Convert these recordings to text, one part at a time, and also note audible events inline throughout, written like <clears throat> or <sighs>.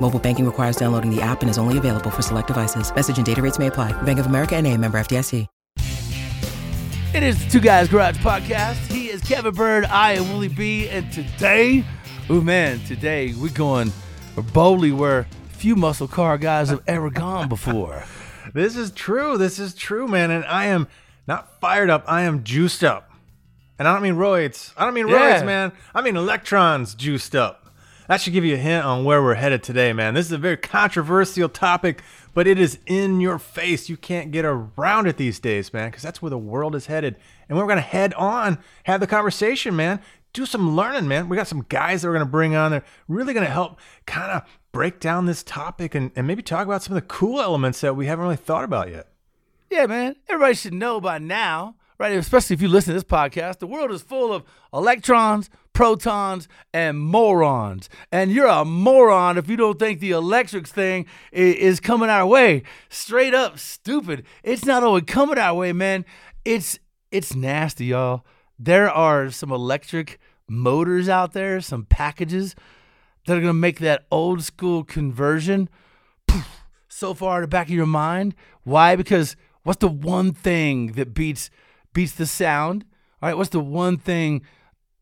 Mobile banking requires downloading the app and is only available for select devices. Message and data rates may apply. Bank of America and a member FDIC. It is the Two Guys Garage Podcast. He is Kevin Byrd. I am Willie B. And today, oh man, today we're going boldly where few muscle car guys have ever gone before. <laughs> This is true. This is true, man. And I am not fired up. I am juiced up. And I don't mean roids. I don't mean Yeah. roids, man. I mean electrons juiced up. That should give you a hint on where we're headed today, man. This is a very controversial topic, but it is in your face. You can't get around it these days, man, because that's where the world is headed. And we're going to head on, have the conversation, man. Do some learning, man. We got some guys that we're going to bring on. They're really going to help kind of break down this topic and, and maybe talk about some of the cool elements that we haven't really thought about yet. Yeah, man. Everybody should know by now, right? Especially if you listen to this podcast, the world is full of electrons, protons, and morons. And you're a moron if you don't think the electrics thing is coming our way. Straight up stupid. It's not only coming our way, man. It's it's nasty, y'all. There are some electric motors out there, some packages that are gonna make that old school conversion so far in the back of your mind. Why? Because what's the one thing that beats beats the sound? All right, what's the one thing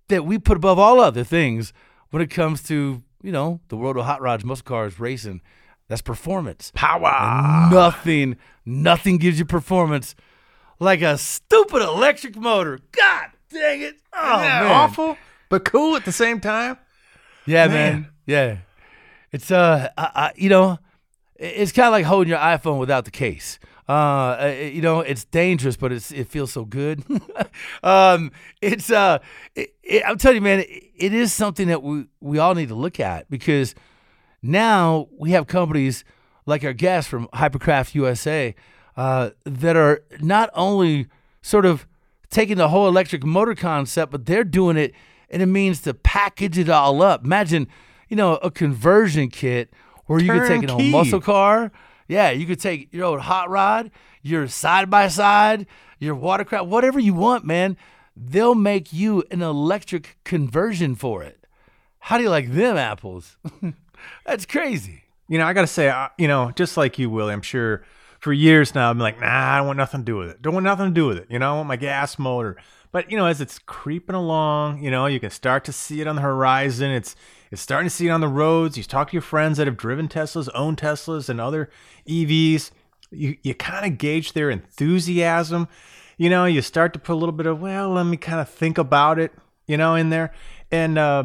that we put above all other things when it comes to you know the world of hot rods, muscle cars, racing? That's performance. Power. And nothing, nothing gives you performance like a stupid electric motor. God dang it! Oh man, awful, but cool at the same time. Yeah, Man. man. Yeah. It's uh, I, I, you know, it's kind of like holding your iPhone without the case. Uh, uh, you know, it's dangerous, but it's it feels so good. <laughs> um, it's uh, it, it, I'm telling you, man, it, it is something that we we all need to look at because now we have companies like our guest from Hypercraft USA uh, that are not only sort of taking the whole electric motor concept, but they're doing it and it means to package it all up. Imagine, you know, a conversion kit where you could take an old muscle car. Yeah, you could take your old hot rod, your side by side, your watercraft, whatever you want, man. They'll make you an electric conversion for it. How do you like them apples? <laughs> That's crazy. You know, I got to say, you know, just like you, Willie, I'm sure for years now, I'm like, nah, I don't want nothing to do with it. Don't want nothing to do with it. You know, I want my gas motor. But, you know, as it's creeping along, you know, you can start to see it on the horizon. It's, it's starting to see it on the roads. You talk to your friends that have driven Teslas, own Teslas, and other EVs. You, you kind of gauge their enthusiasm. You know, you start to put a little bit of, well, let me kind of think about it, you know, in there. And, uh,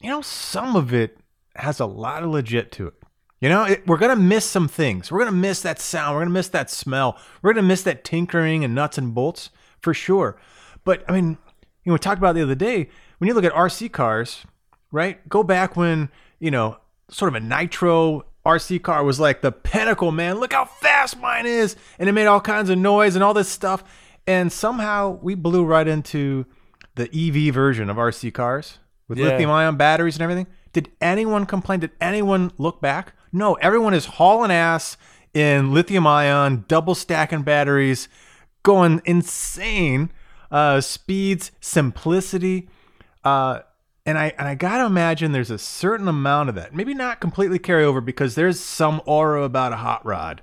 you know, some of it has a lot of legit to it. You know, it, we're going to miss some things. We're going to miss that sound. We're going to miss that smell. We're going to miss that tinkering and nuts and bolts for sure. But I mean, you know, we talked about the other day. When you look at RC cars, right? Go back when, you know, sort of a nitro RC car was like the pinnacle, man. Look how fast mine is. And it made all kinds of noise and all this stuff. And somehow we blew right into the EV version of RC cars with Yeah. lithium ion batteries and everything. Did anyone complain? Did anyone look back? No, everyone is hauling ass in lithium ion, double stacking batteries, going insane. Uh, speeds, simplicity, uh, and I and I gotta imagine there's a certain amount of that. Maybe not completely carry over because there's some aura about a hot rod,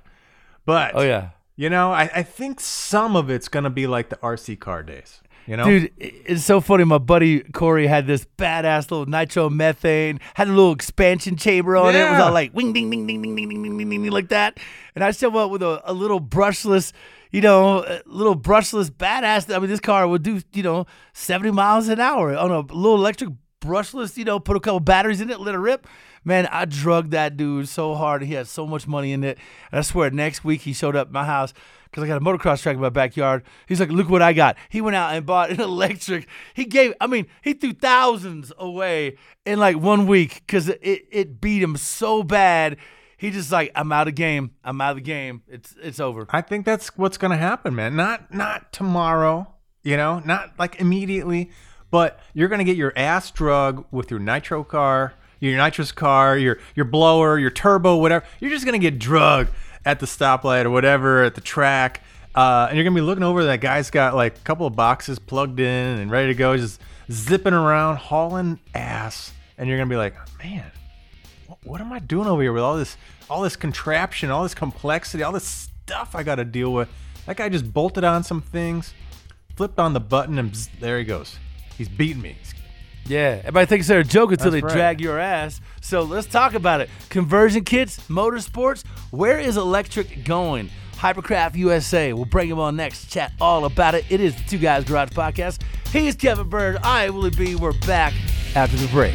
but Oh yeah. you know, I, I think some of it's gonna be like the RC car days. You know, Dude, it's so funny. My buddy Corey had this badass little nitro methane, had a little expansion chamber on it. It was all like wing, ding, ding, ding, ding, ding, ding, ding, ding, ding, like that. And I show up with a, a little brushless, you know, little brushless badass. I mean, this car would do, you know, 70 miles an hour on a little electric brushless, you know, put a couple batteries in it, let it rip. Man, I drugged that dude so hard. He had so much money in it. And I swear, next week he showed up at my house because I got a motocross track in my backyard. He's like, look what I got. He went out and bought an <laughs> electric. He gave, I mean, he threw thousands away in like one week because it, it beat him so bad. He just like, I'm out of game. I'm out of the game. It's it's over. I think that's what's gonna happen, man. Not not tomorrow, you know, not like immediately, but you're gonna get your ass drug with your nitro car, your nitrous car, your your blower, your turbo, whatever. You're just gonna get drug at the stoplight or whatever at the track. Uh, and you're gonna be looking over that guy's got like a couple of boxes plugged in and ready to go, just zipping around, hauling ass, and you're gonna be like, man, what, am I doing over here with all this all this contraption, all this complexity, all this stuff I got to deal with? That guy just bolted on some things, flipped on the button, and there he goes. He's beating me. Yeah, everybody thinks they're a joke until That's they right. drag your ass. So let's talk about it. Conversion kits, motorsports. Where is electric going? Hypercraft USA. We'll bring him on next. Chat all about it. It is the Two Guys Garage Podcast. He's Kevin Byrd. I will be. We're back after the break.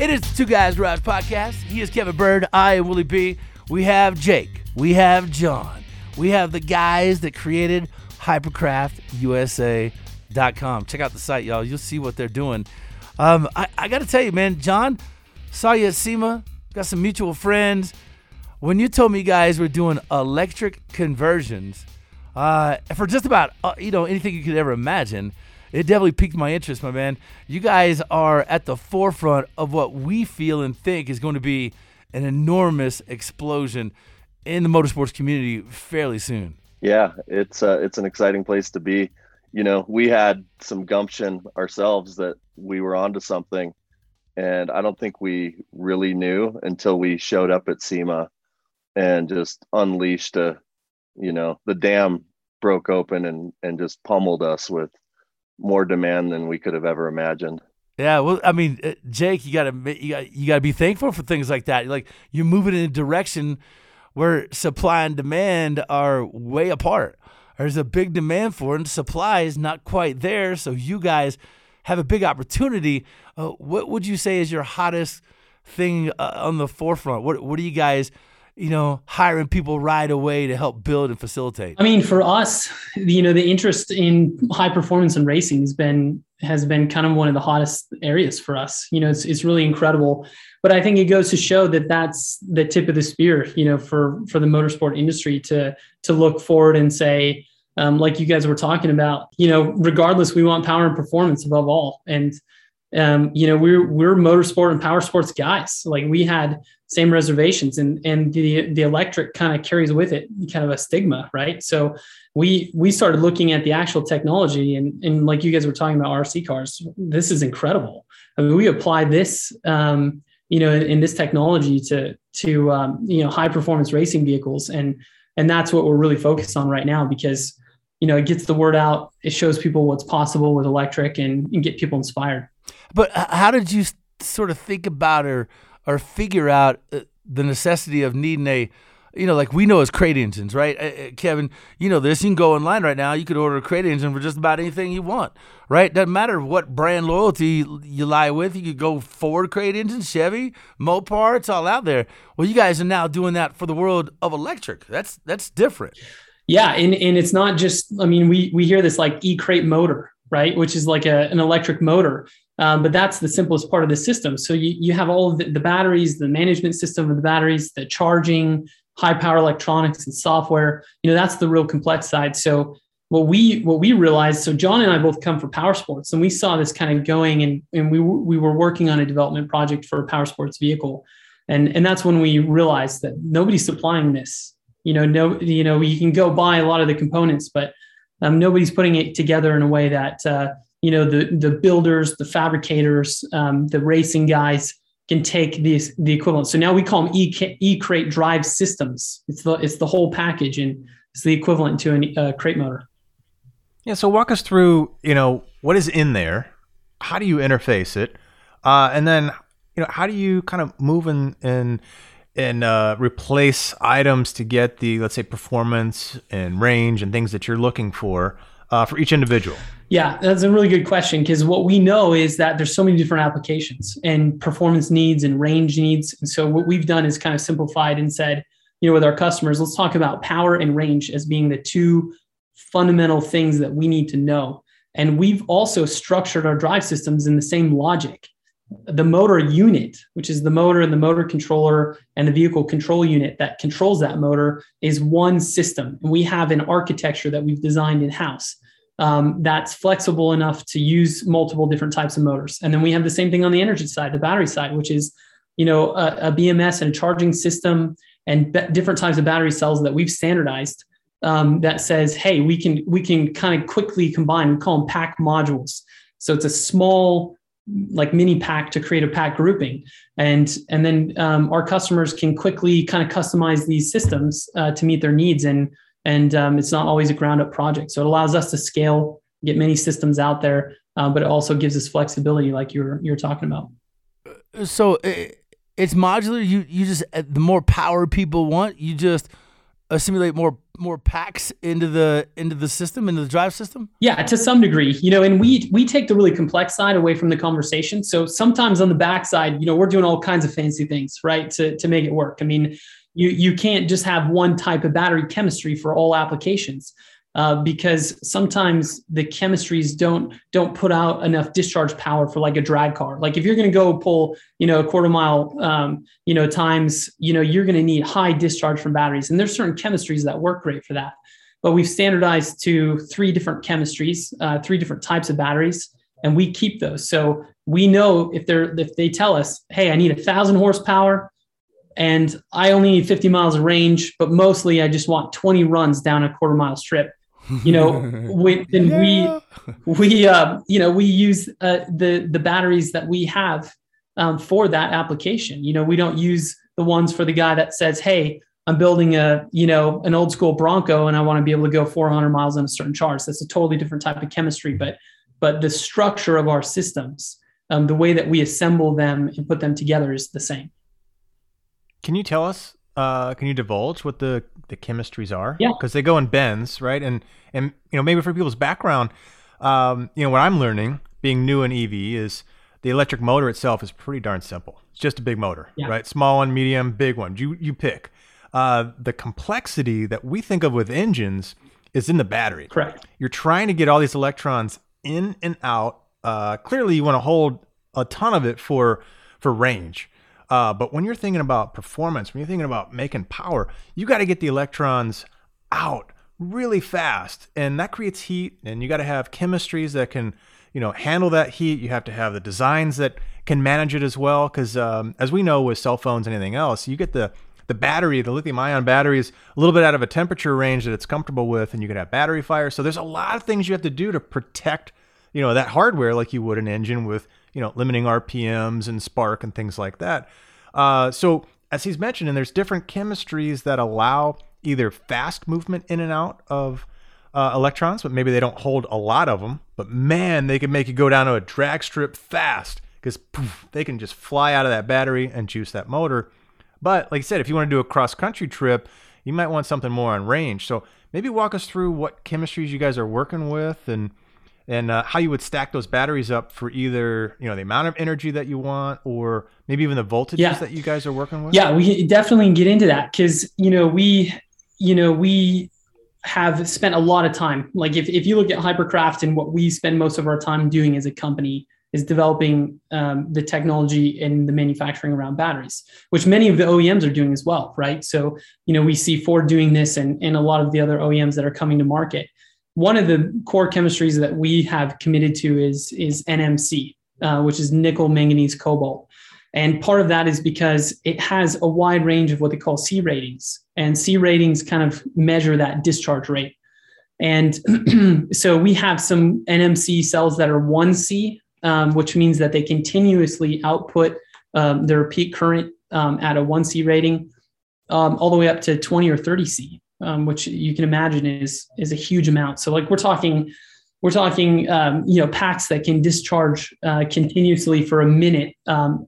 It is the Two Guys Garage Podcast. He is Kevin Byrd. I am Willie B. We have Jake. We have John. We have the guys that created HypercraftUSA.com. Check out the site, y'all. You'll see what they're doing. Um, I, I got to tell you, man, John, saw you at SEMA. Got some mutual friends. When you told me you guys were doing electric conversions, uh, for just about uh, you know anything you could ever imagine, it definitely piqued my interest, my man. You guys are at the forefront of what we feel and think is going to be an enormous explosion in the motorsports community fairly soon. Yeah, it's uh, it's an exciting place to be. You know, we had some gumption ourselves that we were onto something, and I don't think we really knew until we showed up at SEMA and just unleashed a, you know, the dam broke open and and just pummeled us with more demand than we could have ever imagined. Yeah, well, I mean, uh, Jake, you gotta you got you gotta be thankful for things like that. Like you're moving in a direction where supply and demand are way apart. There's a big demand for it, and supply is not quite there. So you guys have a big opportunity. Uh, what would you say is your hottest thing uh, on the forefront? What What are you guys, you know, hiring people right away to help build and facilitate? I mean, for us, you know, the interest in high performance and racing has been has been kind of one of the hottest areas for us. You know, it's it's really incredible. But I think it goes to show that that's the tip of the spear. You know, for for the motorsport industry to to look forward and say, um, like you guys were talking about, you know, regardless, we want power and performance above all. And um, you know, we're we're motorsport and power sports guys. Like we had same reservations and and the the electric kind of carries with it kind of a stigma right? So we we started looking at the actual technology and and like you guys were talking about rc cars this is incredible. I mean we apply this um, you know in, in this technology to to um, you know high performance racing vehicles and and that's what we're really focused on right now because you know it gets the word out it shows people what's possible with electric and, and get people inspired. But how did you sort of think about or or figure out uh, the necessity of needing a you know, like we know as crate engines, right? Uh, uh, Kevin, you know this. You can go online right now. You could order a crate engine for just about anything you want, right? Doesn't matter what brand loyalty you lie with. You could go Ford crate engine, Chevy, Mopar. It's all out there. Well, you guys are now doing that for the world of electric. That's that's different. Yeah, and and it's not just. I mean, we we hear this like e crate motor, right? Which is like a, an electric motor. Um, but that's the simplest part of the system. So you, you have all the, the batteries, the management system of the batteries, the charging, high power electronics and software. You know, that's the real complex side. So what we what we realized, so John and I both come from power sports, and we saw this kind of going, and and we we were working on a development project for a power sports vehicle, and and that's when we realized that nobody's supplying this. You know, no, you know, you can go buy a lot of the components, but um, nobody's putting it together in a way that uh, you know the the builders, the fabricators, um, the racing guys can take these the equivalent. So now we call them e, crate drive systems. It's the it's the whole package, and it's the equivalent to a uh, crate motor. Yeah. So walk us through. You know what is in there. How do you interface it, uh, and then you know how do you kind of move and and and uh, replace items to get the let's say performance and range and things that you're looking for uh, for each individual. Yeah, that's a really good question because what we know is that there's so many different applications and performance needs and range needs. And so what we've done is kind of simplified and said, you know, with our customers, let's talk about power and range as being the two fundamental things that we need to know. And we've also structured our drive systems in the same logic. The motor unit, which is the motor and the motor controller and the vehicle control unit that controls that motor, is one system. And we have an architecture that we've designed in house um, that's flexible enough to use multiple different types of motors. And then we have the same thing on the energy side, the battery side, which is you know a, a BMS and a charging system and different types of battery cells that we've standardized um, that says, hey, we can we can kind of quickly combine. We call them pack modules. So it's a small like mini pack to create a pack grouping and and then um, our customers can quickly kind of customize these systems uh, to meet their needs and and um, it's not always a ground up project. So it allows us to scale, get many systems out there, uh, but it also gives us flexibility, like you're you're talking about. So it's modular. You you just uh, the more power people want, you just assimilate more more packs into the into the system into the drive system yeah to some degree you know and we we take the really complex side away from the conversation so sometimes on the back side you know we're doing all kinds of fancy things right to to make it work i mean you you can't just have one type of battery chemistry for all applications uh, because sometimes the chemistries don't don't put out enough discharge power for like a drag car. Like if you're going to go pull, you know, a quarter mile, um, you know, times, you know, you're going to need high discharge from batteries, and there's certain chemistries that work great for that. But we've standardized to three different chemistries, uh, three different types of batteries, and we keep those. So we know if they're if they tell us, hey, I need a thousand horsepower, and I only need 50 miles of range, but mostly I just want 20 runs down a quarter mile strip. You know, <laughs> we, then yeah. we we uh, you know we use uh, the the batteries that we have um, for that application. You know, we don't use the ones for the guy that says, "Hey, I'm building a you know an old school Bronco and I want to be able to go 400 miles on a certain charge." That's a totally different type of chemistry, but but the structure of our systems, um, the way that we assemble them and put them together is the same. Can you tell us? Uh, can you divulge what the the chemistries are? Yeah, because they go in bends, right? And and you know maybe for people's background, um, you know what I'm learning being new in EV is the electric motor itself is pretty darn simple. It's just a big motor, yeah. right? Small one, medium, big one. You you pick. Uh, the complexity that we think of with engines is in the battery. Correct. You're trying to get all these electrons in and out. Uh, clearly, you want to hold a ton of it for for range. Uh, but when you're thinking about performance, when you're thinking about making power, you got to get the electrons out really fast, and that creates heat. And you got to have chemistries that can, you know, handle that heat. You have to have the designs that can manage it as well, because um, as we know with cell phones and anything else, you get the the battery, the lithium ion battery is a little bit out of a temperature range that it's comfortable with, and you could have battery fire. So there's a lot of things you have to do to protect, you know, that hardware like you would an engine with you know, limiting RPMs and spark and things like that. Uh, so as he's mentioning, there's different chemistries that allow either fast movement in and out of uh, electrons, but maybe they don't hold a lot of them. But man, they can make you go down to a drag strip fast because they can just fly out of that battery and juice that motor. But like I said, if you want to do a cross country trip, you might want something more on range. So maybe walk us through what chemistries you guys are working with and and uh, how you would stack those batteries up for either you know the amount of energy that you want or maybe even the voltages yeah. that you guys are working with. Yeah, we definitely get into that because you know we you know we have spent a lot of time. Like if, if you look at Hypercraft and what we spend most of our time doing as a company is developing um, the technology and the manufacturing around batteries, which many of the OEMs are doing as well, right? So, you know, we see Ford doing this and, and a lot of the other OEMs that are coming to market. One of the core chemistries that we have committed to is, is NMC, uh, which is nickel, manganese, cobalt. And part of that is because it has a wide range of what they call C ratings. And C ratings kind of measure that discharge rate. And <clears throat> so we have some NMC cells that are 1C, um, which means that they continuously output um, their peak current um, at a 1C rating um, all the way up to 20 or 30C, um, which you can imagine is, is a huge amount. So like we're talking, we're talking, um, you know, packs that can discharge uh, continuously for a minute,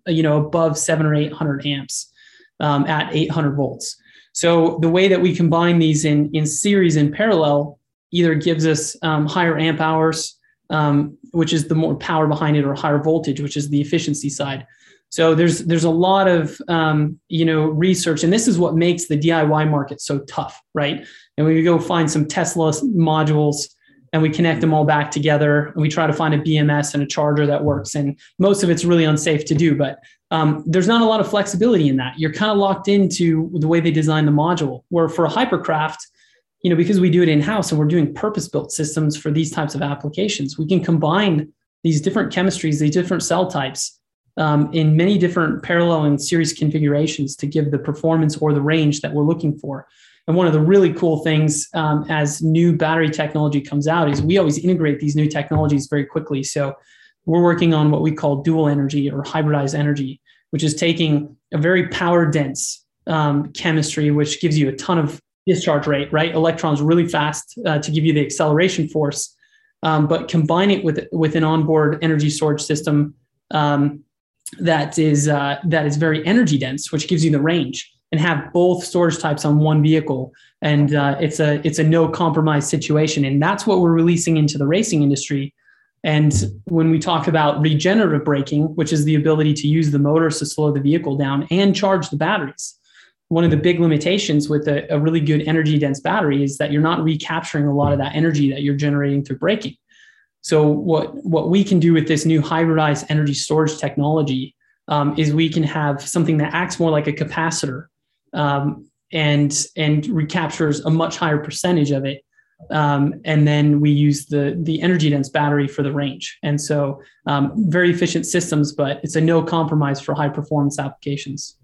you know, above seven or 800 amps at 800 volts. So the way that we combine these in, in series and parallel either gives us higher amp hours, um, which is the more power behind it, or higher voltage, which is the efficiency side. So there's there's a lot of um, you know research, and this is what makes the DIY market so tough, right? And we go find some Tesla modules and we connect them all back together, and we try to find a BMS and a charger that works. And most of it's really unsafe to do, but um, there's not a lot of flexibility in that. You're kind of locked into the way they design the module. Where for a hypercraft, you know, because we do it in house and we're doing purpose built systems for these types of applications, we can combine these different chemistries, these different cell types um, in many different parallel and series configurations to give the performance or the range that we're looking for. And one of the really cool things um, as new battery technology comes out is we always integrate these new technologies very quickly. So we're working on what we call dual energy or hybridized energy, which is taking a very power dense um, chemistry, which gives you a ton of discharge rate, right? Electrons really fast uh, to give you the acceleration force, um, but combine it with with an onboard energy storage system um, that is uh, that is very energy dense, which gives you the range, and have both storage types on one vehicle. And uh, it's a it's a no compromise situation, and that's what we're releasing into the racing industry. And when we talk about regenerative braking, which is the ability to use the motors to slow the vehicle down and charge the batteries, one of the big limitations with a, a, really good energy dense battery is that you're not recapturing a lot of that energy that you're generating through braking. So what what we can do with this new hybridized energy storage technology um, is we can have something that acts more like a capacitor um, and and recaptures a much higher percentage of it. Um, and then we use the the energy dense battery for the range. And so um, very efficient systems, but it's a no compromise for high performance applications.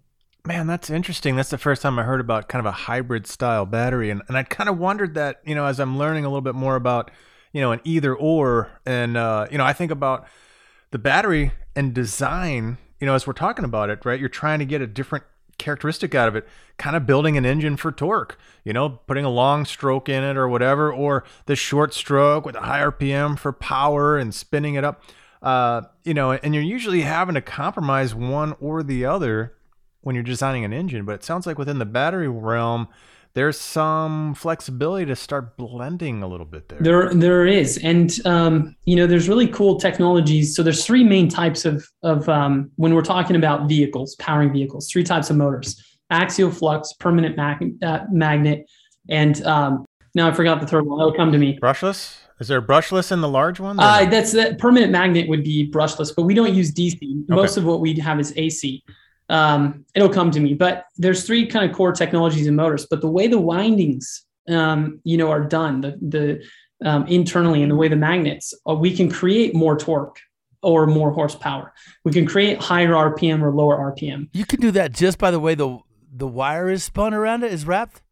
Man, that's interesting. That's the first time I heard about kind of a hybrid style battery. And, and I kind of wondered that, you know, as I'm learning a little bit more about, you know, an either or. And, uh, you know, I think about the battery and design, you know, as we're talking about it, right? You're trying to get a different characteristic out of it, kind of building an engine for torque, you know, putting a long stroke in it or whatever, or the short stroke with a high RPM for power and spinning it up. Uh, you know, and you're usually having to compromise one or the other when you're designing an engine, but it sounds like within the battery realm, there's some flexibility to start blending a little bit there. There, there is, and um, you know, there's really cool technologies. So there's three main types of of um, when we're talking about vehicles, powering vehicles. Three types of motors: axial flux, permanent mag- uh, magnet, and um, now I forgot the third one. That'll come to me. Brushless. Is there brushless in the large one? Uh, that's that permanent magnet would be brushless, but we don't use DC. Okay. Most of what we have is AC um, it'll come to me. But there's three kind of core technologies in motors. But the way the windings, um, you know, are done, the the um, internally, and the way the magnets, uh, we can create more torque or more horsepower. We can create higher RPM or lower RPM. You can do that just by the way the the wire is spun around it is wrapped,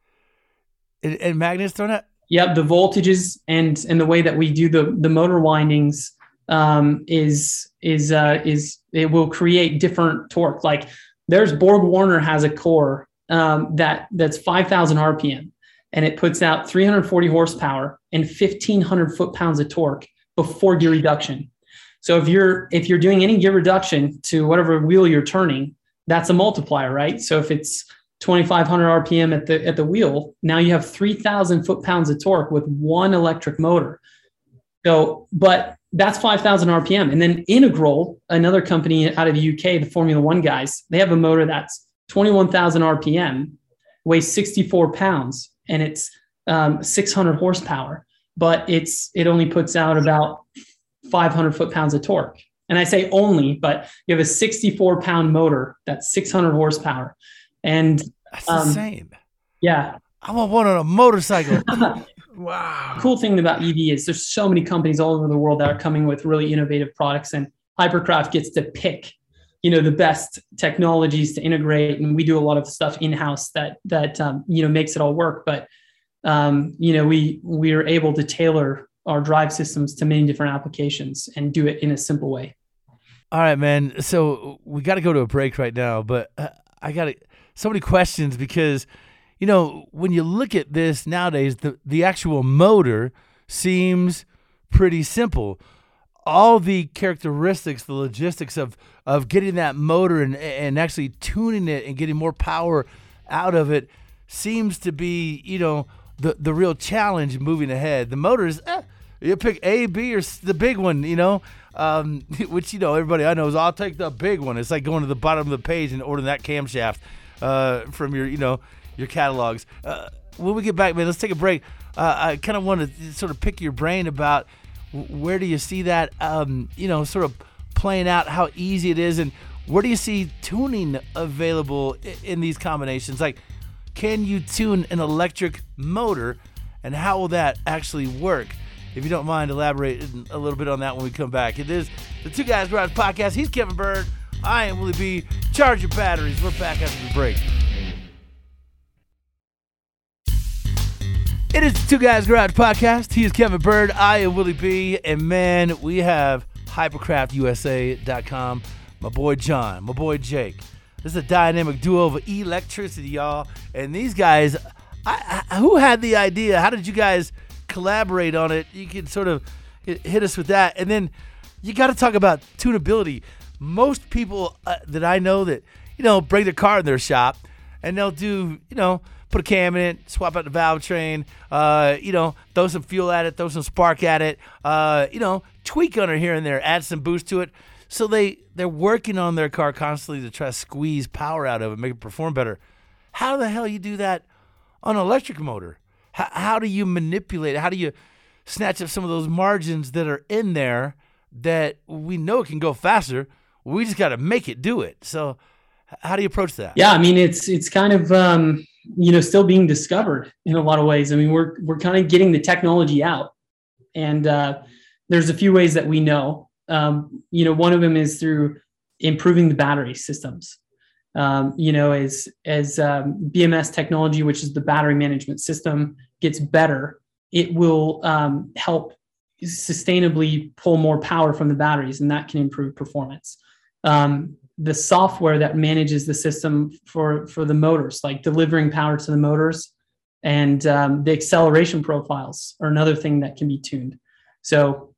and, and magnets thrown at. Yep, the voltages and and the way that we do the the motor windings um, is is uh, is it will create different torque. Like there's Borg Warner has a core um, that that's 5,000 RPM and it puts out 340 horsepower and 1,500 foot pounds of torque before gear reduction. So if you're if you're doing any gear reduction to whatever wheel you're turning, that's a multiplier, right? So if it's 2,500 RPM at the at the wheel, now you have 3,000 foot pounds of torque with one electric motor. So, but that's 5,000 RPM. And then Integral, another company out of the UK, the Formula One guys, they have a motor that's 21,000 RPM, weighs 64 pounds, and it's um, 600 horsepower, but it's it only puts out about 500 foot pounds of torque. And I say only, but you have a 64 pound motor that's 600 horsepower. And That's Um, insane. yeah, I want one on a motorcycle. <laughs> Wow. cool thing about EV is there's so many companies all over the world that are coming with really innovative products, and Hypercraft gets to pick, you know, the best technologies to integrate. And we do a lot of stuff in house that that um, you know makes it all work. But um, you know, we we are able to tailor our drive systems to many different applications and do it in a simple way. All right, man. So we got to go to a break right now, but uh, I got so many questions because, you know, when you look at this nowadays, the the actual motor seems pretty simple. All the characteristics, the logistics of of getting that motor and and actually tuning it and getting more power out of it seems to be, you know, the the real challenge moving ahead. The motors, eh, you pick A, B, or the big one, you know, um, <laughs> which you know everybody I know is I'll take the big one. It's like going to the bottom of the page and ordering that camshaft uh, from your, you know, your catalogs. Uh, when we get back, man, let's take a break. Uh, I kind of want to sort of pick your brain about where do you see that, um, you know, sort of playing out, how easy it is, and where do you see tuning available in these combinations? Like, can you tune an electric motor, and how will that actually work? If you don't mind elaborating a little bit on that when we come back. It is the Two Guys Garage Podcast. He's Kevin Byrd. I am Willie B. Charge your batteries. We're back after the break. It is the Two Guys Garage Podcast. He is Kevin Byrd. I am Willie B. And man, we have hypercraftusa.com. My boy John, my boy Jake. This is a dynamic duo of electricity, y'all. And these guys, I, I, who had the idea? How did you guys collaborate on it? You can sort of hit us with that. And then you got to talk about tunability. Most people uh, that I know that, you know, bring their car in their shop and they'll do, you know, put a cam in it, swap out the valve train, uh, you know, throw some fuel at it, throw some spark at it, uh, you know, tweak on here and there, add some boost to it. So they they're working on their car constantly to try to squeeze power out of it, make it perform better. How the hell you do that on an electric motor? How, how do you manipulate? it? How do you snatch up some of those margins that are in there that we know can go faster? We just got to make it do it. So, how do you approach that? Yeah, I mean it's it's kind of um, you know still being discovered in a lot of ways. I mean we're we're kind of getting the technology out, and uh, there's a few ways that we know. Um, you know, one of them is through improving the battery systems. Um, you know, as as um, BMS technology, which is the battery management system, gets better, it will um, help sustainably pull more power from the batteries, and that can improve performance. Um, the software that manages the system for for the motors, like delivering power to the motors, and um, the acceleration profiles are another thing that can be tuned. So,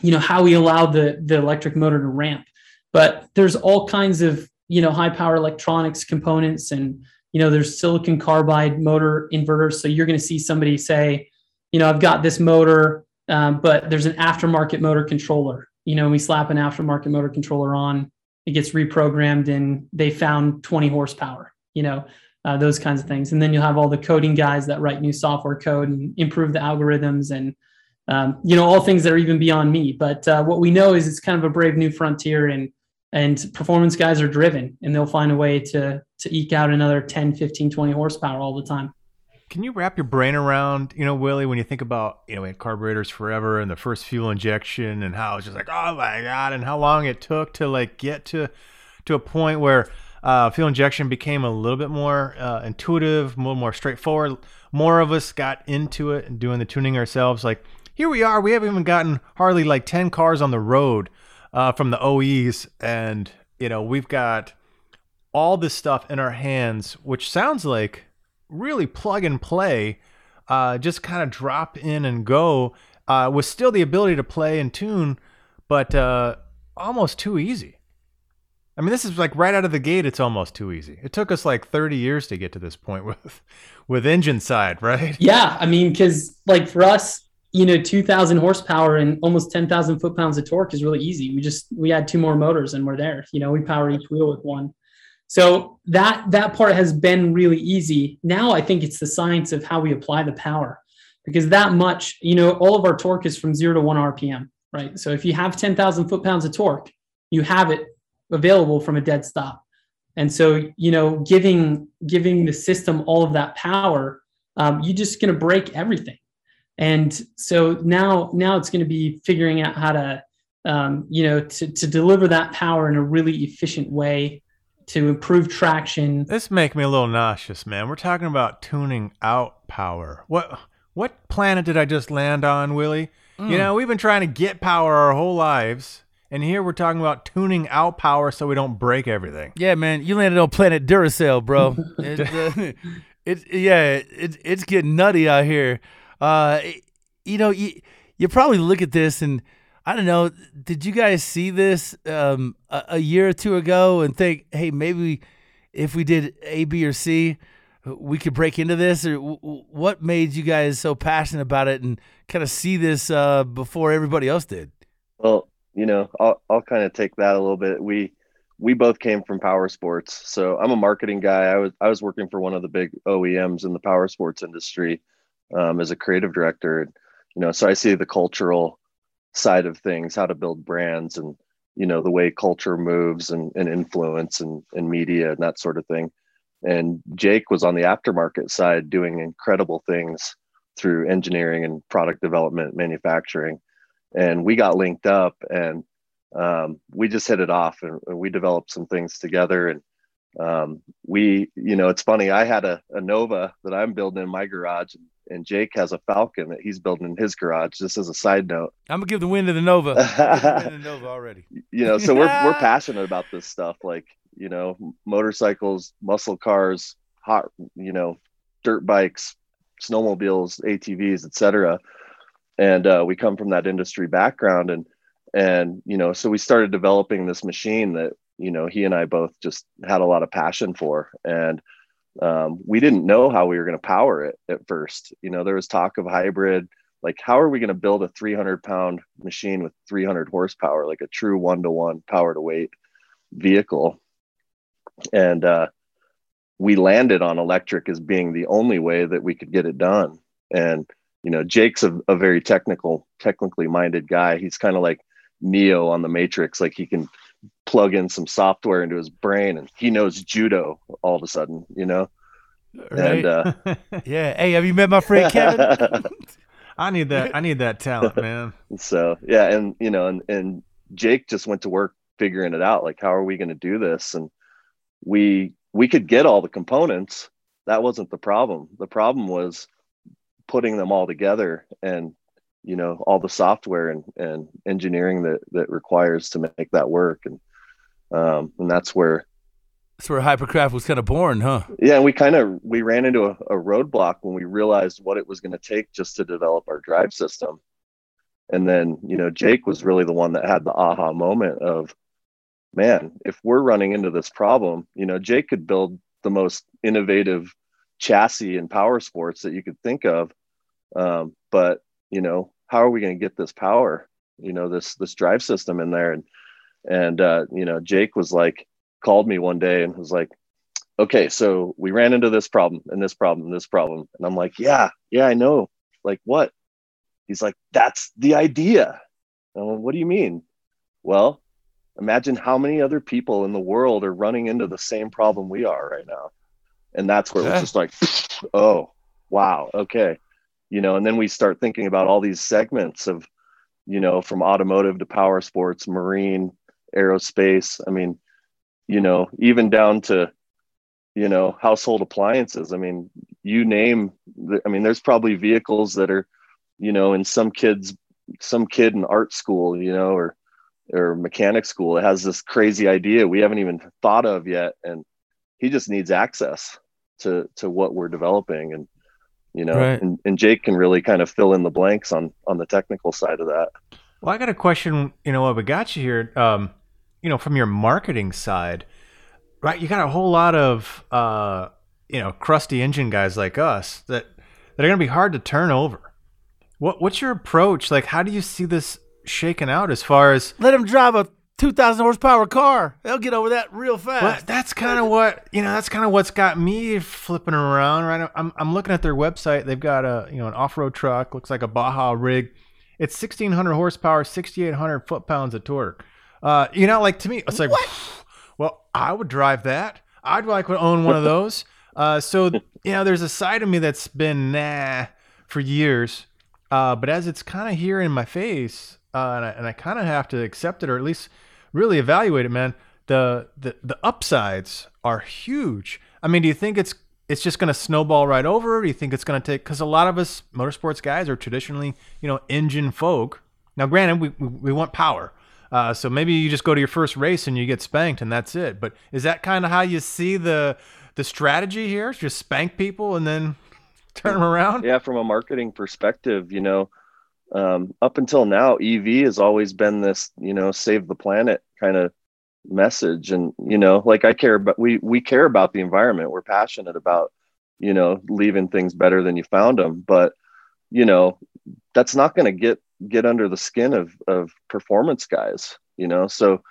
you know how we allow the the electric motor to ramp, but there's all kinds of you know high power electronics components, and you know there's silicon carbide motor inverters. So you're going to see somebody say, you know, I've got this motor, um, but there's an aftermarket motor controller. You know, we slap an aftermarket motor controller on it gets reprogrammed and they found 20 horsepower you know uh, those kinds of things. And then you'll have all the coding guys that write new software code and improve the algorithms and um, you know all things that are even beyond me. But uh, what we know is it's kind of a brave new frontier and and performance guys are driven and they'll find a way to to eke out another 10 15 20 horsepower all the time Can you wrap your brain around, you know, Willie, when you think about, you know, we had carburetors forever and the first fuel injection and how it's just like, oh my God, and how long it took to like get to to a point where uh, fuel injection became a little bit more uh, intuitive, little more straightforward. More of us got into it and doing the tuning ourselves. Like here we are, we haven't even gotten hardly like 10 cars on the road uh, from the OEs. And, you know, we've got all this stuff in our hands, which sounds like really plug and play, uh, just kind of drop in and go, uh, with still the ability to play and tune, but uh, almost too easy. I mean, this is like right out of the gate. It's almost too easy. It took us like 30 years to get to this point with, <laughs> with engine side, right? Yeah, I mean, because like for us, you know, 2,000 horsepower and almost 10,000 foot pounds of torque is really easy. We just we add two more motors and we're there. You know, we power each wheel with one. So that that part has been really easy. Now I think it's the science of how we apply the power, because that much, you know, all of our torque is from zero to one RPM, right? So if you have 10,000 foot pounds of torque, you have it available from a dead stop. And so, you know, giving giving the system all of that power, um, you're just going to break everything. And so now, now it's going to be figuring out how to, um, you know, to, to deliver that power in a really efficient way to improve traction. This make me a little nauseous, man. We're talking about tuning out power. What what planet did I just land on, Willie? Mm. You know, we've been trying to get power our whole lives. And here we're talking about tuning out power so we don't break everything. Yeah, man, you landed on planet Duracell, bro. <laughs> it's, uh, <laughs> it's yeah, it, it's getting nutty out here. Uh, you know, you you probably look at this and I don't know. Did you guys see this um, a, a, year or two ago and think, hey, maybe if we did A, B, or C, we could break into this? Or w- what made you guys so passionate about it and kind of see this uh, before everybody else did? Well, you know, I'll I'll kind of take that a little bit. We we both came from power sports, so I'm a marketing guy. I was I was working for one of the big OEMs in the power sports industry um, as a creative director. You know, so I see the cultural side of things, how to build brands and, you know, the way culture moves and, and influence and, and media and that sort of thing. And Jake was on the aftermarket side doing incredible things through engineering and product development, manufacturing. And we got linked up and um, we just hit it off and, and we developed some things together. And um, we, you know, it's funny. I had a, a Nova that I'm building in my garage, and and Jake has a Falcon that he's building in his garage. Just as a side note, <laughs> I'm gonna give the win to the Nova. the Nova already. <laughs> You know, so we're we're <laughs> passionate about this stuff, like you know, motorcycles, muscle cars, hot, you know, dirt bikes, snowmobiles, ATVs, etc. And uh, we come from that industry background, and and you know, so we started developing this machine that you know he and I both just had a lot of passion for, and um, we didn't know how we were going to power it at first. You know, there was talk of hybrid. Like, how are we going to build a 300 pound machine with 300 horsepower, like a true one to one power to weight vehicle? And uh, we landed on electric as being the only way that we could get it done. And, you know, Jake's a, a very technical, technically minded guy. He's kind of like Neo on the Matrix. Like, he can plug in some software into his brain and he knows judo all of a sudden, you know? Right. And, uh, <laughs> yeah. Hey, have you met my friend Kevin? <laughs> I need that. I need that talent, man. So yeah. And, you know, and, and Jake just went to work figuring it out. Like, how are we going to do this? And we, we could get all the components. That wasn't the problem. The problem was putting them all together and you know all the software and, and engineering that that requires to make that work. And um, and that's where that's where hypercraft was kind of born huh? Yeah and we kind of we ran into a, a roadblock when we realized what it was going to take just to develop our drive system. And then you know jake was really the one that had the aha moment of man if we're running into this problem you know jake could build the most innovative chassis in power sports that you could think of. Um, but you know how are we going to get this power you know this this drive system in there? And and uh, you know jake was like called me one day and was like okay so we ran into this problem and this problem and this problem. And i'm like yeah yeah i know. Like what? He's like that's the idea. And like, what do you mean? Well imagine how many other people in the world are running into the same problem we are right now. And that's where yeah. it's just like oh wow okay you know and then we start thinking about all these segments of you know from automotive to power sports marine aerospace. I mean you know even down to you know household appliances. I mean you name i mean there's probably vehicles that are you know in some kids some kid in art school you know or or mechanic school it has this crazy idea we haven't even thought of yet. And he just needs access to to what we're developing. And you know right. and, and jake can really kind of fill in the blanks on on the technical side of that well i got a question you know what we got you here um you know, from your marketing side, right? You got a whole lot of, uh, you know, crusty engine guys like us that that are going to be hard to turn over. What what's your approach? Like, how do you see this shaken out as far as Let them drive a 2,000 horsepower car. They'll get over that real fast. Well, that's kind of what you know. That's kind of what's got me flipping around. Right, I'm I'm looking at their website. They've got a you know an off road truck. Looks like a Baja rig. It's 1600 horsepower, 6800 foot pounds of torque. Uh, you know, like to me, it's like, <sighs> well, I would drive that. I'd like to own one of those. <laughs> Uh, so you know, there's a side of me that's been nah for years. Uh, but as it's kind of here in my face, uh, and I, and I kind of have to accept it, or at least really evaluate it, man. The the the upsides are huge. I mean, do you think it's it's just going to snowball right over? Do you think it's going to take? Because a lot of us motorsports guys are traditionally, you know, engine folk. Now, granted, we we, we want power. Uh, so maybe you just go to your first race and you get spanked and that's it. But is that kind of how you see the the strategy here? Just spank people and then turn them around? Yeah, from a marketing perspective, you know, um, up until now, EV has always been this, you know, save the planet kind of message. And, you know, like I care about, we, we care about the environment. We're passionate about, you know, leaving things better than you found them. But, you know, that's not going to get, get under the skin of, of performance guys, you know? So,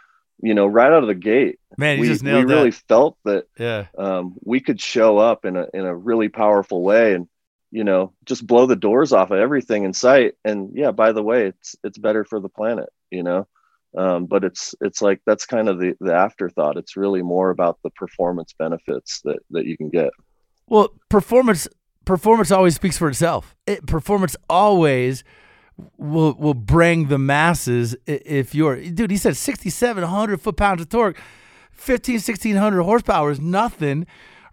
you know, right out of the gate, Man, we, just we really that. felt that Yeah. um, we could show up in a in a really powerful way and you know just blow the doors off of everything in sight and yeah by the way it's it's better for the planet you know um, but it's it's like that's kind of the the afterthought. It's really more about the performance benefits that that you can get. Well, performance performance always speaks for itself. It, performance always will will bring the masses if you're dude he said 6700 foot pounds of torque 15 1600 horsepower is nothing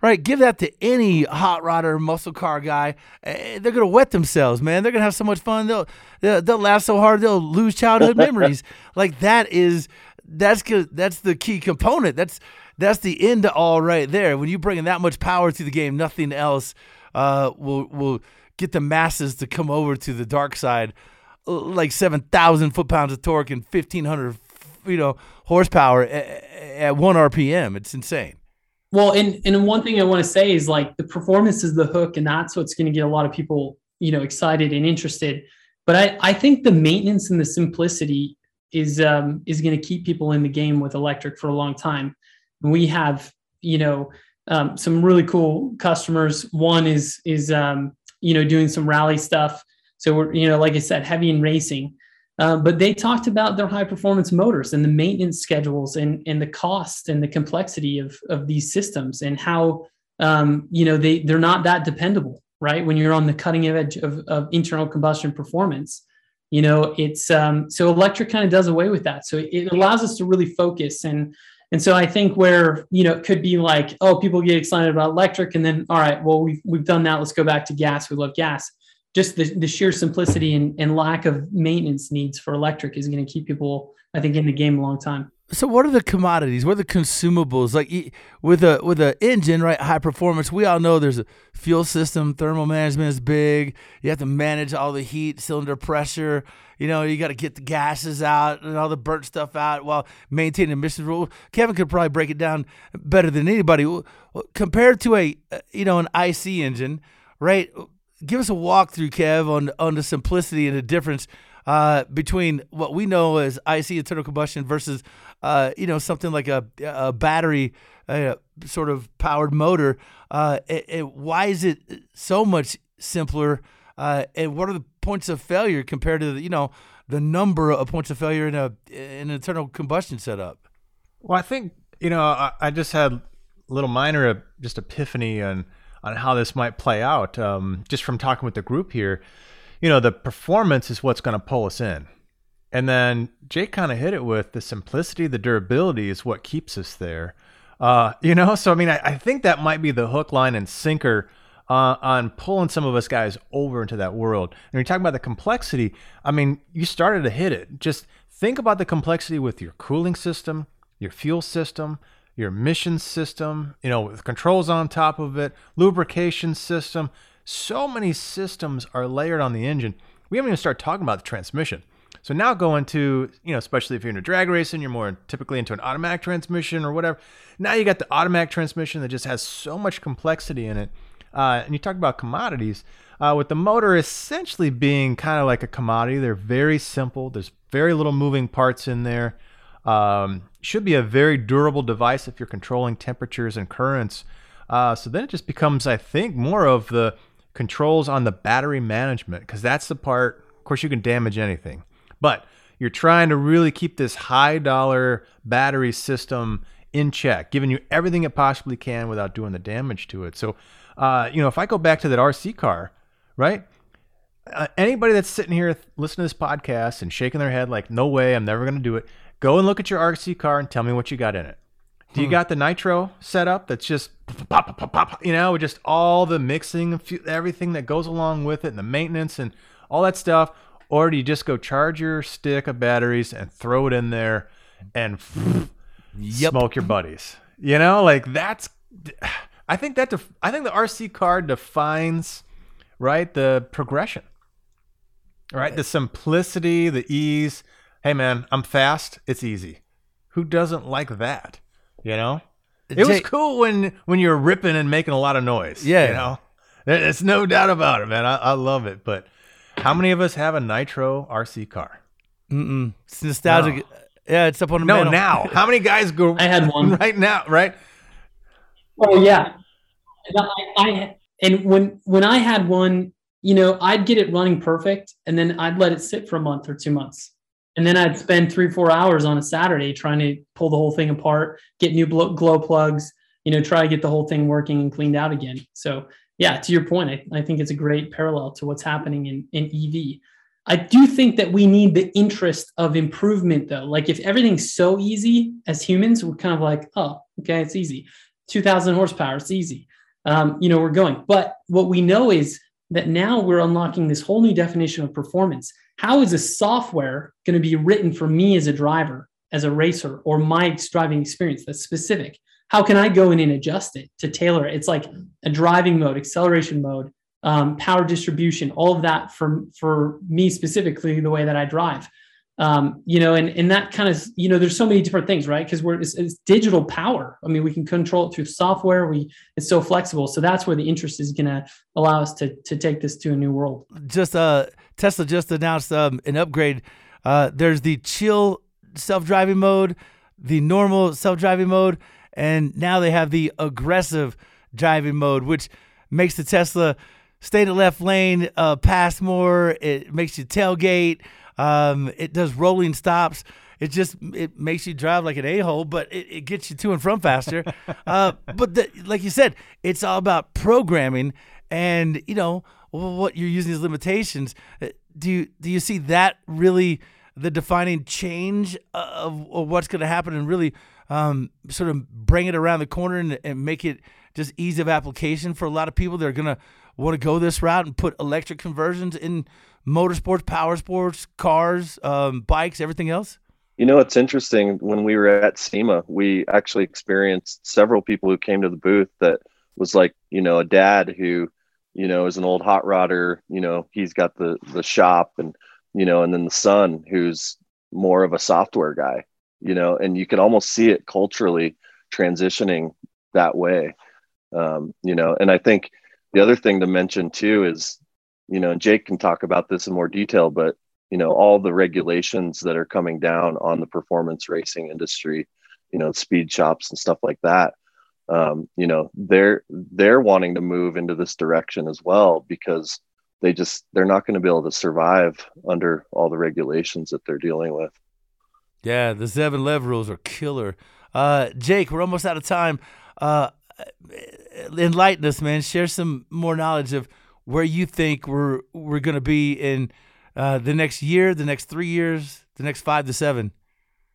right? Give that to any hot rodder muscle car guy. Eh, they're gonna wet themselves man. They're gonna have so much fun. They'll they'll, they'll laugh so hard they'll lose childhood <laughs> memories. Like that is that's good that's the key component. That's that's the end to all right there. When you bring in that much power to the game nothing else uh, will will get the masses to come over to the dark side. Like 7,000 foot pounds of torque and 1,500, you know, horsepower at, at one RPM. It's insane. Well, and and one thing I want to say is like the performance is the hook, and that's what's going to get a lot of people, you know, excited and interested. But I I think the maintenance and the simplicity is um is going to keep people in the game with electric for a long time. We have you know um, some really cool customers. One is is um, you know doing some rally stuff. So we're you know like I said, heavy in racing. Uh, but they talked about their high performance motors and the maintenance schedules and, and the cost and the complexity of, of these systems and how um, you know they they're not that dependable right? When you're on the cutting edge of, of internal combustion performance you know it's um, so electric kind of does away with that. So it allows us to really focus. And and so i think where you know it could be like oh people get excited about electric and then all right well we've, we've done that. Let's go back to gas. We love gas just the, the sheer simplicity and, and lack of maintenance needs for electric is going to keep people i think in the game a long time So what are the commodities? What are the consumables? Like with a with a engine, right? High performance. We all know there's a fuel system. Thermal management is big. You have to manage all the heat, cylinder pressure. You know, you got to get the gases out and all the burnt stuff out while maintaining emissions rule. Kevin could probably break it down better than anybody. Compared to a uh, you know an IC engine, right? Give us a walkthrough, Kev, on on the simplicity and the difference uh, between what we know as IC internal combustion versus, uh, you know, something like a, a battery uh, sort of powered motor. Uh, it, it- why is it so much simpler? Uh, and what are the points of failure compared to the, you know the number of points of failure in a in an internal combustion setup? Well, I think you know I, I just had a little minor just epiphany on on how this might play out. Um, just from talking with the group here, you know, the performance is what's going to pull us in, and then Jake kind of hit it with the simplicity, the durability is what keeps us there. Uh, you know, so I mean, I, I think that might be the hook, line, and sinker uh, on pulling some of us guys over into that world. And you're talking about the complexity. I mean, you started to hit it. Just think about the complexity with your cooling system, your fuel system, your emission system, you know, with controls on top of it, lubrication system. So many systems are layered on the engine. We haven't even started talking about the transmission. So now go into, you know, especially if you're into drag racing, you're more typically into an automatic transmission or whatever. Now you got the automatic transmission that just has so much complexity in it. Uh, and you talk about commodities, uh, with the motor essentially being kind of like a commodity. They're very simple. There's very little moving parts in there. Um, should be a very durable device if you're controlling temperatures and currents. Uh, so then it just becomes, I think, more of the controls on the battery management because that's the part. Of course, you can damage anything, but you're trying to really keep this high dollar battery system in check, giving you everything it possibly can without doing the damage to it. So, uh, you know, if I go back to that RC car, right? Uh, anybody that's sitting here listening to this podcast and shaking their head like, no way, I'm never going to do it. Go and look at your RC car and tell me what you got in it. Do you hmm. got the nitro setup that's just pop, pop, pop, pop, you know, just all the mixing, everything that goes along with it, and the maintenance and all that stuff? Or do you just go charge your stick of batteries and throw it in there and yep. smoke your buddies? You know, like that's. I think that def, I think the RC car defines right the progression, right? The simplicity, the ease. Hey man, I'm fast. It's easy. Who doesn't like that? You know, it was cool when when you're ripping and making a lot of noise. Yeah, you know, there's no doubt about it, man. I, I love it. But how many of us have a nitro RC car? Mm-mm. It's nostalgic. No. Yeah, it's up on the no mantle. now. How many guys go? I had one <laughs> right now. Right. Oh yeah, I, I and when when I had one, you know, I'd get it running perfect, and then I'd let it sit for a month or two months, and then I'd spend three, four hours on a Saturday trying to pull the whole thing apart, get new glow plugs, you know, try to get the whole thing working and cleaned out again. So, yeah, to your point, I, I think it's a great parallel to what's happening in, in EV. I do think that we need the interest of improvement, though. Like, if everything's so easy as humans, we're kind of like, oh, okay, it's easy. 2000 horsepower, it's easy. Um, you know, we're going. But what we know is that now we're unlocking this whole new definition of performance how is a software going to be written for me as a driver, as a racer, or my driving experience that's specific? How can I go in and adjust it to tailor it? It's like a driving mode, acceleration mode, um, power distribution, all of that for for me specifically, the way that I drive. Um, you know, and and that kind of you know, there's so many different things, right? Because we're it's, it's, digital power. I mean, we can control it through software. We it's so flexible. So that's where the interest is going to allow us to to take this to a new world. Just uh, Tesla just announced um, an upgrade. Uh, there's the chill self-driving mode, the normal self-driving mode, and now they have the aggressive driving mode, which makes the Tesla stay in the left lane, uh, pass more. It makes you tailgate. Um, it does rolling stops. It just it makes you drive like an a hole, but it, it gets you to and from faster. <laughs> uh, but the, like you said, it's all about programming, and you know what you're using these limitations. Uh, do you do you see that really the defining change of, of what's going to happen, and really um, sort of bring it around the corner and, and make it just ease of application for a lot of people that are going to want to go this route and put electric conversions in motorsports, power sports, cars, um, bikes, everything else? You know, it's interesting. When we were at SEMA, we actually experienced several people who came to the booth that was like, you know, a dad who, you know, is an old hot rodder. You know, he's got the the shop, and you know, and then the son who's more of a software guy. You know, and you can almost see it culturally transitioning that way. Um, you know, and I think the other thing to mention too is you know, and Jake can talk about this in more detail, but you know, all the regulations that are coming down on the performance racing industry, you know, speed shops and stuff like that. Um, you know, they're they're wanting to move into this direction as well because they just they're not going to be able to survive under all the regulations that they're dealing with. Yeah, the ZEV and LEV rules are killer. Uh, Jake, we're almost out of time. Uh, enlighten us, man. Share some more knowledge of where you think we're we're going to be in uh, the next year, the next three years, the next five to seven?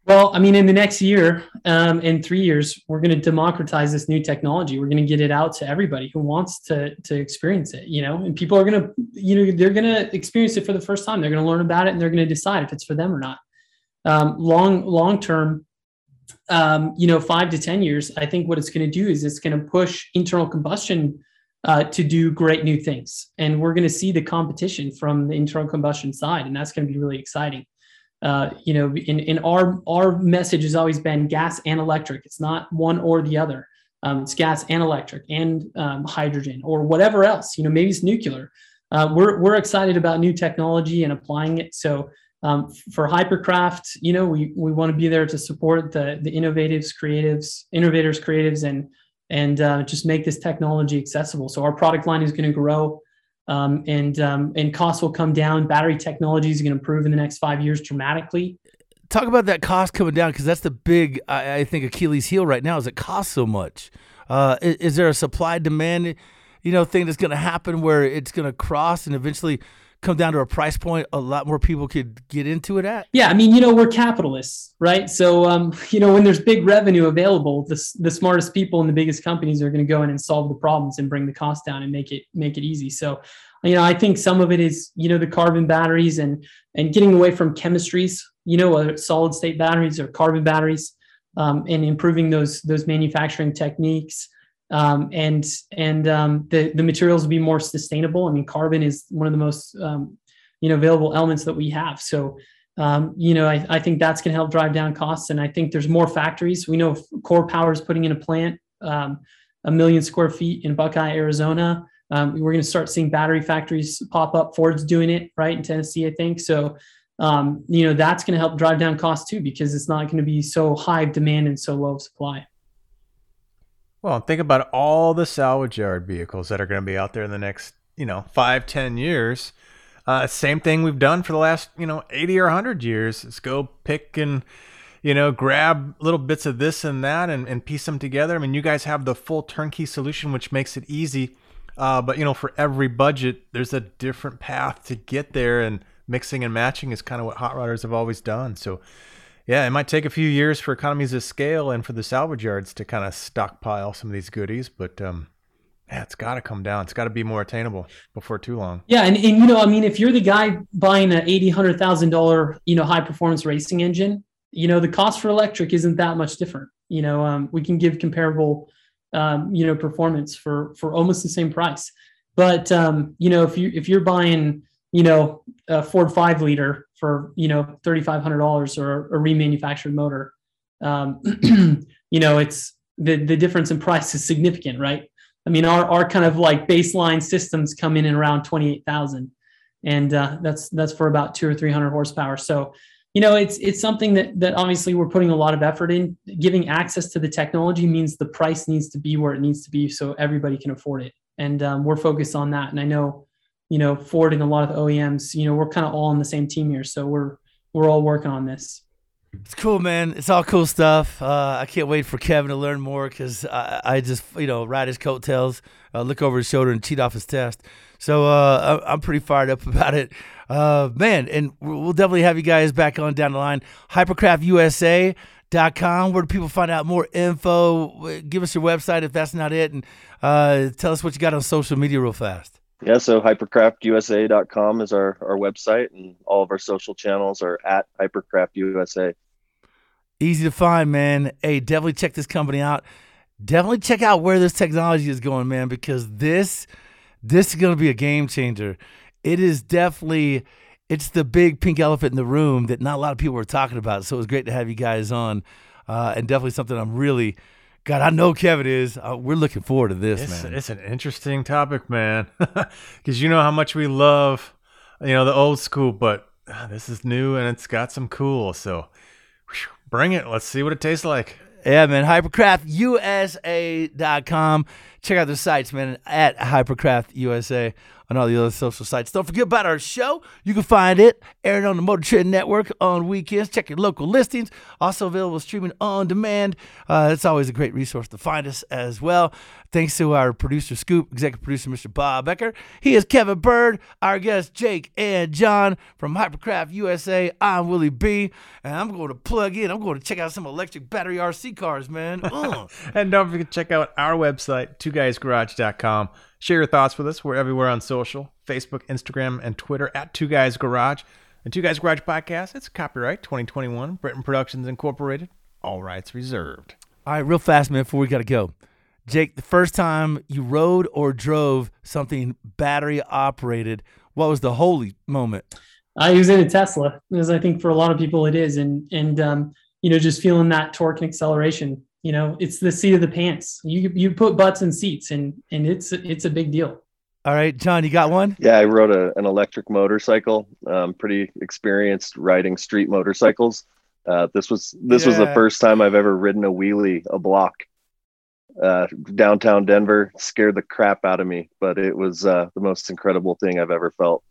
Well, I mean, in the next year, um, in three years, we're going to democratize this new technology. We're going to get it out to everybody who wants to to experience it. You know, and people are going to, you know, they're going to experience it for the first time. They're going to learn about it, and they're going to decide if it's for them or not. Um, long long term, um, you know, five to ten years, I think what it's going to do is it's going to push internal combustion uh, to do great new things. And we're going to see the competition from the internal combustion side, and that's going to be really exciting. uh, you know, in, in our our message has always been gas and electric. It's not one or the other. Um, it's gas and electric and um, hydrogen or whatever else. You know, maybe it's nuclear. Uh, we're we're excited about new technology and applying it. So um, for Hypercraft, you know, we we want to be there to support the the innovatives, creatives, innovators, creatives, and and uh, just make this technology accessible. So our product line is going to grow, um, and um, and costs will come down. Battery technology is going to improve in the next five years dramatically. Talk about that cost coming down because that's the big, I, I, think, Achilles heel right now is it costs so much. Uh, is, is there a supply demand, you know, thing that's going to happen where it's going to cross and eventually come down to a price point a lot more people could get into it at? Yeah, I mean, you know, we're capitalists, right? So, um, you know, when there's big revenue available, the, the smartest people in the biggest companies are going to go in and solve the problems and bring the cost down and make it make it easy. So, you know, I think some of it is, you know, the carbon batteries and and getting away from chemistries, you know, whether it's solid state batteries or carbon batteries, um, and improving those those manufacturing techniques um, and and um, the the materials will be more sustainable. I mean, carbon is one of the most um, you know available elements that we have. So um, you know, I, I think that's going to help drive down costs. And I think there's more factories. We know KORE Power is putting in a plant, um, a million square feet in Buckeye, Arizona. Um, we're going to start seeing battery factories pop up. Ford's doing it right in Tennessee, I think. So you know, that's going to help drive down costs too because it's not going to be so high of demand and so low of supply. Well, think about all the salvage yard vehicles that are going to be out there in the next, you know, five, ten years. Uh, same thing we've done for the last, you know, 80 or 100 years is go pick and, you know, grab little bits of this and that and, and piece them together. I mean, you guys have the full turnkey solution, which makes it easy. Uh, but, you know, for every budget, there's a different path to get there. And mixing and matching is kind of what hot rodders have always done. So, yeah, it might take a few years for economies of scale and for the salvage yards to kind of stockpile some of these goodies, but um, yeah, it's got to come down. It's got to be more attainable before too long. Yeah, and, and you know, I mean, if you're the guy buying an eighty, hundred thousand dollar, you know, high performance racing engine, you know, the cost for electric isn't that much different. You know, um, we can give comparable, um, you know, performance for for almost the same price. But um, you know, if you if you're buying, you know, a Ford five liter for you know thirty five hundred dollars or a remanufactured motor, um, <clears throat> you know it's the the difference in price is significant, right? I mean, our our kind of like baseline systems come in at around twenty eight thousand, and uh, that's that's for about two or three hundred horsepower. So, you know, it's it's something that that obviously we're putting a lot of effort in. Giving access to the technology means the price needs to be where it needs to be, so everybody can afford it. And um, we're focused on that. And I know you know, Ford and a lot of OEMs, you know, we're kind of all on the same team here. So we're we're all working on this. It's cool, man. It's all cool stuff. Uh, I can't wait for Kevin to learn more because I, I, just, you know, ride his coattails, uh, look over his shoulder, and cheat off his test. So uh, I'm pretty fired up <laughs> about it, uh, man. And we'll definitely have you guys back on down the line. HypercraftUSA.com. Where do people find out more info? Give us your website if that's not it, and uh, tell us what you got on social media real fast. Yeah, so hypercraftusa.com is our, our website, and all of our social channels are at hypercraftusa. Easy to find, man. Hey, definitely check this company out. Definitely check out where this technology is going, man, because this this is going to be a game changer. It is definitely it's the big pink elephant in the room that not a lot of people are talking about. So it was great to have you guys on, uh, and definitely something I'm really God, I know Kevin is. Uh, we're looking forward to this, it's, man. It's an interesting topic, man, <laughs> because you know how much we love, you know, the old school, but uh, this is new and it's got some cool. So, whew, bring it. Let's see what it tastes like. Yeah, man. HypercraftUSA.com. Check out the sites, man, at Hypercraft USA on all the other social sites. Don't forget about our show. You can find it airing on the Motor Trend Network on weekends. Check your local listings. Also available streaming on demand. Uh, it's always a great resource to find us as well. Thanks to our producer, Scoop, executive producer, Mr. Bob Becker. He is Kevin Byrd, our guests, Jake and John from Hypercraft USA. I'm Willie B, and I'm going to plug in. I'm going to check out some electric battery RC cars, man. <laughs> and don't forget to check out our website, twoguysgarage.com. Share your thoughts with us. We're everywhere on social Facebook, Instagram, and Twitter at Two Guys Garage. And Two Guys Garage Podcast, it's copyright 2021, Britain Productions Incorporated. All rights reserved. All right, real fast, man, before we got to go. Jake, the first time you rode or drove something battery operated, what was the holy moment? I was in a Tesla, as I think for a lot of people it is, and and um, you know just feeling that torque and acceleration. You know, it's the seat of the pants. You you put butts in seats, and and it's it's a big deal. All right, John, you got one? Yeah, I rode a, an electric motorcycle. Um, pretty experienced riding street motorcycles. Uh, this was this was the first time I've ever ridden a wheelie a block. Uh, downtown Denver scared the crap out of me, but it was uh, the most incredible thing I've ever felt.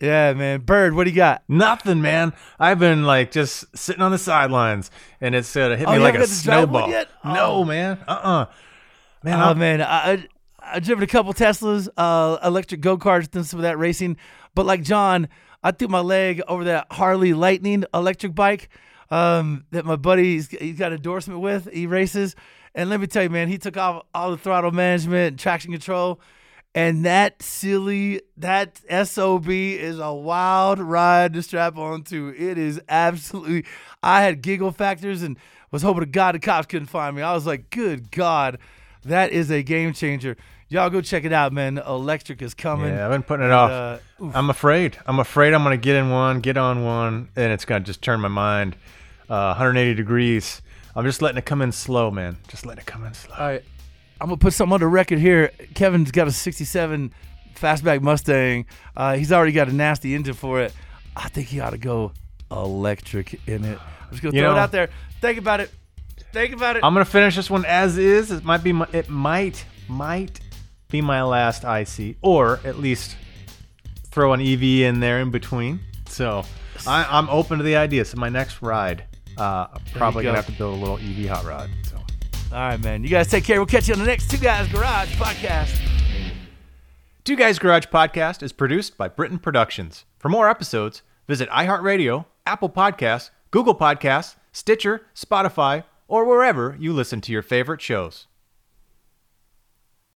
Yeah, man. Byrd, what do you got? Nothing, man. I've been like just sitting on the sidelines, and it's uh, hit Oh, me like a haven't got to drive one snowball. Oh. No, man. Uh, uh Man, oh man, I, I I driven a couple Teslas, uh, electric go karts, done some of that racing. But like John, I threw my leg over that Harley Lightning electric bike um, that my buddy he's, he's got endorsement with. He races, and let me tell you, man, he took off all the throttle management and traction control. And that silly, that SOB is a wild ride to strap onto. It is absolutely. I had giggle factors and was hoping to God the cops couldn't find me. I was like, good God, that is a game changer. Y'all go check it out, man. Electric is coming. Yeah, I've been putting it And, off. uh. I'm afraid. I'm afraid I'm gonna get in one, get on one, and it's gonna just turn my mind uh, 180 degrees. I'm just letting it come in slow, man. Just letting it come in slow. All right. I'm gonna put something on the record here. Kevin's got a '67 fastback Mustang. Uh, he's already got a nasty engine for it. I think he ought to go electric in it. I'm just gonna You throw it out there. Think about it. Think about it. I'm gonna finish this one as is. It might be. My, it might might be my last IC, or at least throw an EV in there in between. So I, I'm open to the idea. So my next ride, uh, probably go. gonna have to build a little EV hot rod. All right, man. You guys take care. We'll catch you on the next Two Guys Garage podcast. Two Guys Garage Podcast is produced by Britain Productions. For more episodes, visit iHeartRadio, Apple Podcasts, Google Podcasts, Stitcher, Spotify, or wherever you listen to your favorite shows.